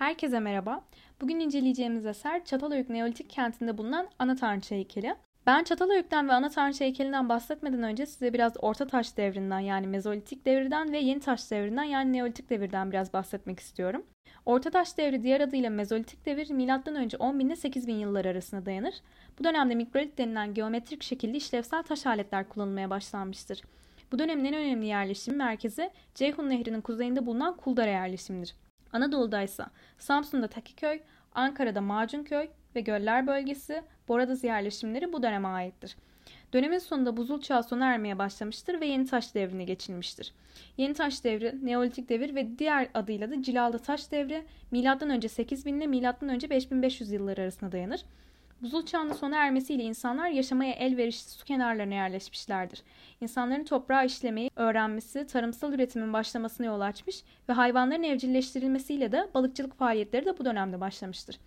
Herkese merhaba. Bugün inceleyeceğimiz eser Çatalhöyük Neolitik kentinde bulunan Ana Tanrıça heykeli. Ben Çatalhöyük'ten ve Ana Tanrıça heykelinden bahsetmeden önce size biraz Orta Taş devrinden yani Mezolitik devirden ve Yeni Taş devrinden yani Neolitik devirden biraz bahsetmek istiyorum. Orta Taş devri diğer adıyla Mezolitik devir M.Ö. 10 bin ile 8 bin yıllar arasında dayanır. Bu dönemde mikrolit denilen geometrik şekilde işlevsel taş aletler kullanılmaya başlanmıştır. Bu dönemin en önemli yerleşim merkezi Ceyhun Nehri'nin kuzeyinde bulunan Kuldara yerleşimidir. Anadolu'da ise Samsun'da Takiköy, Ankara'da Macunköy ve Göller bölgesi, Boradız yerleşimleri bu döneme aittir. Dönemin sonunda buzul çağı sona ermeye başlamıştır ve yeni taş devrine geçilmiştir. Yeni taş devri, Neolitik devir ve diğer adıyla da cilalı taş devri M.Ö. 8000 ile M.Ö. 5500 yılları arasında dayanır. Buzul çağının sona ermesiyle insanlar yaşamaya elverişli su kenarlarına yerleşmişlerdir. İnsanların toprağı işlemeyi öğrenmesi, tarımsal üretimin başlamasına yol açmış ve hayvanların evcilleştirilmesiyle de balıkçılık faaliyetleri de bu dönemde başlamıştır.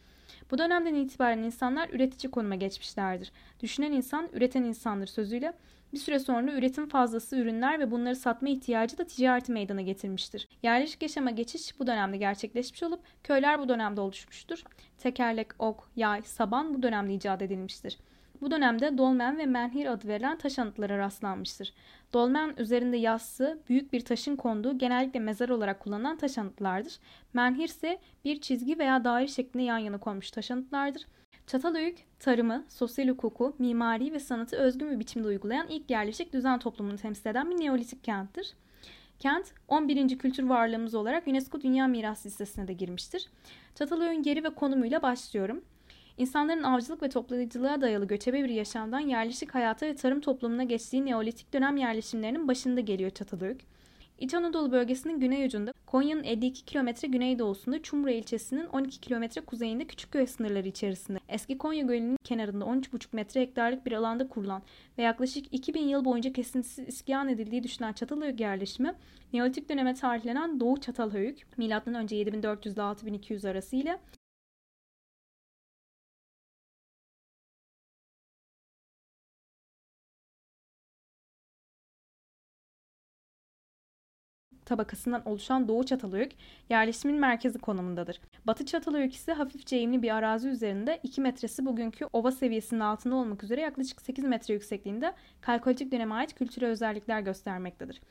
Bu dönemden itibaren insanlar üretici konuma geçmişlerdir. Düşünen insan, üreten insandır sözüyle bir süre sonra üretim fazlası ürünler ve bunları satma ihtiyacı da ticareti meydana getirmiştir. Yerleşik yaşama geçiş bu dönemde gerçekleşmiş olup köyler bu dönemde oluşmuştur. Tekerlek, ok, yay, saban bu dönemde icat edilmiştir. Bu dönemde dolmen ve menhir adı verilen taş anıtlara rastlanmıştır. Dolmen üzerinde yassı, büyük bir taşın konduğu genellikle mezar olarak kullanılan taş anıtlardır. Menhir ise bir çizgi veya daire şeklinde yan yana konmuş taş anıtlardır. Çatalhöyük, tarımı, sosyal hukuku, mimari ve sanatı özgün bir biçimde uygulayan ilk yerleşik düzen toplumunu temsil eden bir neolitik kenttir. Kent 11. kültür varlığımız olarak UNESCO Dünya Miras Listesi'ne de girmiştir. Çatalhöyük'ün yeri ve konumuyla başlıyorum. İnsanların avcılık ve toplayıcılığa dayalı göçebe bir yaşamdan yerleşik hayata ve tarım toplumuna geçtiği Neolitik dönem yerleşimlerinin başında geliyor Çatalhöyük. İç Anadolu bölgesinin güney ucunda Konya'nın 52 kilometre güneydoğusunda Çumra ilçesinin 12 kilometre kuzeyinde Küçükköy sınırları içerisinde eski Konya Gölü'nün kenarında 13,5 metre hektarlık bir alanda kurulan ve yaklaşık 2000 yıl boyunca kesintisiz iskan edildiği düşünen Çatalhöyük yerleşimi Neolitik döneme tarihlenen Doğu Çatalhöyük M.Ö. 7400 ile 6200 arası ile tabakasından oluşan Doğu Çatalhöyük yerleşimin merkezi konumundadır. Batı Çatalhöyük ise hafifçe eğimli bir arazi üzerinde 2 metresi bugünkü ova seviyesinin altında olmak üzere yaklaşık 8 metre yüksekliğinde kalkolitik döneme ait kültürel özellikler göstermektedir.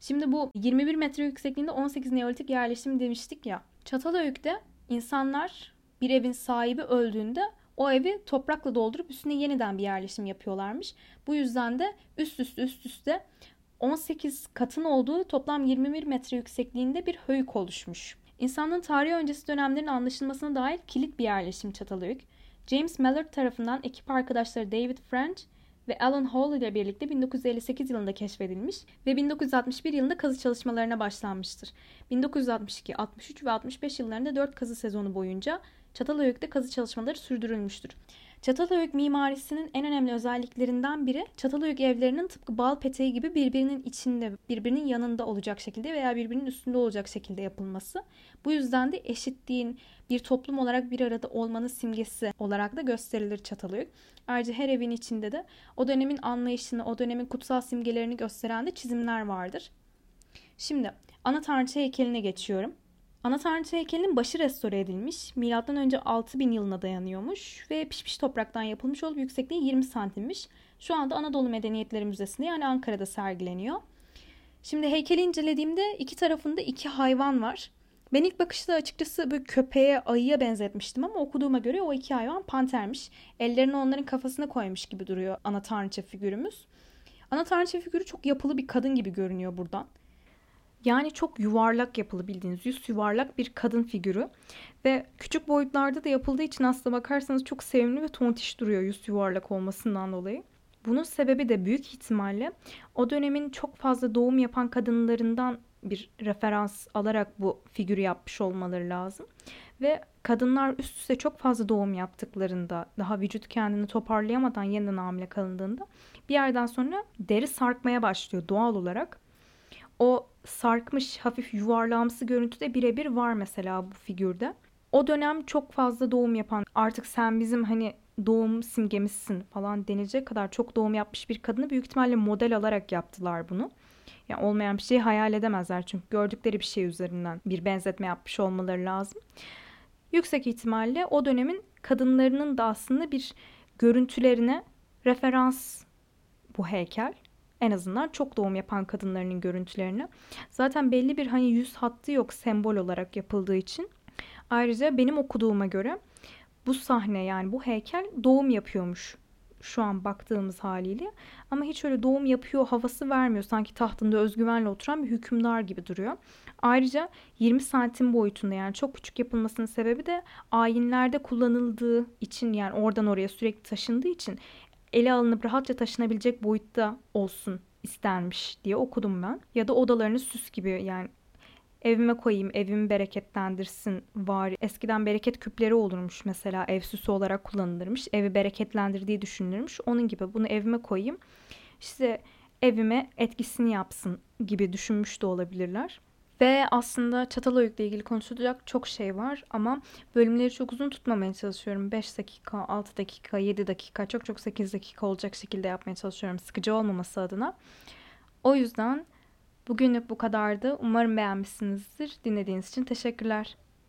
Şimdi bu 21 metre yüksekliğinde 18 neolitik yerleşim demiştik ya. Çatalhöyük'te insanlar bir evin sahibi öldüğünde o evi toprakla doldurup üstüne yeniden bir yerleşim yapıyorlarmış. Bu yüzden de üst üste üst üste 18 katın olduğu toplam 21 metre yüksekliğinde bir höyük oluşmuş. İnsanlığın tarihi öncesi dönemlerin anlaşılmasına dair kilit bir yerleşim Çatalhöyük. James Mallard tarafından ekip arkadaşları David French ve Alan Hall ile birlikte 1958 yılında keşfedilmiş ve 1961 yılında kazı çalışmalarına başlanmıştır. 1962, 63 ve 65 yıllarında 4 kazı sezonu boyunca Çatalhöyük'te kazı çalışmaları sürdürülmüştür. Çatalhöyük mimarisinin en önemli özelliklerinden biri Çatalhöyük evlerinin tıpkı bal peteği gibi birbirinin içinde, birbirinin yanında olacak şekilde veya birbirinin üstünde olacak şekilde yapılması. Bu yüzden de eşitliğin bir toplum olarak bir arada olmanın simgesi olarak da gösterilir Çatalhöyük. Ayrıca her evin içinde de o dönemin anlayışını, o dönemin kutsal simgelerini gösteren de çizimler vardır. Şimdi ana tanrıça heykeline geçiyorum. Ana tanrıça heykelinin başı restore edilmiş. Milattan önce 6000 yılına dayanıyormuş ve pişmiş topraktan yapılmış olup yüksekliği 20 santimmiş. Şu anda Anadolu Medeniyetleri Müzesi'nde yani Ankara'da sergileniyor. Şimdi heykeli incelediğimde iki tarafında iki hayvan var. Ben ilk bakışta açıkçası böyle köpeğe, ayıya benzetmiştim ama okuduğuma göre o iki hayvan pantermiş. Ellerini onların kafasına koymuş gibi duruyor ana tanrıça figürümüz. Ana tanrıça figürü çok yapılı bir kadın gibi görünüyor buradan. Yani çok yuvarlak yapılı bildiğiniz yüz yuvarlak bir kadın figürü. Ve küçük boyutlarda da yapıldığı için aslında bakarsanız çok sevimli ve tontiş duruyor yüz yuvarlak olmasından dolayı. Bunun sebebi de büyük ihtimalle o dönemin çok fazla doğum yapan kadınlarından bir referans alarak bu figürü yapmış olmaları lazım. Ve kadınlar üst üste çok fazla doğum yaptıklarında, daha vücut kendini toparlayamadan yeniden hamile kalındığında bir yerden sonra deri sarkmaya başlıyor doğal olarak. O sarkmış hafif yuvarlağımsı görüntü de birebir var mesela bu figürde. O dönem çok fazla doğum yapan artık sen bizim hani doğum simgemizsin falan denilecek kadar çok doğum yapmış bir kadını büyük ihtimalle model alarak yaptılar bunu. Yani olmayan bir şeyi hayal edemezler çünkü gördükleri bir şey üzerinden bir benzetme yapmış olmaları lazım. yüksek ihtimalle o dönemin kadınlarının da aslında bir görüntülerine referans bu heykel. En azından çok doğum yapan kadınlarının görüntülerini. Zaten belli bir hani yüz hattı yok sembol olarak yapıldığı için. Ayrıca benim okuduğuma göre bu sahne yani bu heykel doğum yapıyormuş şu an baktığımız haliyle. Ama hiç öyle doğum yapıyor havası vermiyor. Sanki tahtında özgüvenle oturan bir hükümdar gibi duruyor. Ayrıca 20 santim boyutunda yani çok küçük yapılmasının sebebi de ayinlerde kullanıldığı için yani oradan oraya sürekli taşındığı için ele alınıp rahatça taşınabilecek boyutta olsun istenmiş diye okudum ben. Ya da odalarını süs gibi yani evime koyayım, evimi bereketlendirsin var. Eskiden bereket küpleri olurmuş mesela ev süsü olarak kullanılırmış. Evi bereketlendirdiği düşünülürmüş. Onun gibi bunu evime koyayım. İşte evime etkisini yapsın gibi düşünmüş de olabilirler. Ve aslında Çatalhöyük'le ilgili konuşulacak çok şey var ama bölümleri çok uzun tutmamaya çalışıyorum. 5 dakika, 6 dakika, 7 dakika, çok çok 8 dakika olacak şekilde yapmaya çalışıyorum sıkıcı olmaması adına. O yüzden bugünlük bu kadardı. Umarım beğenmişsinizdir. Dinlediğiniz için teşekkürler.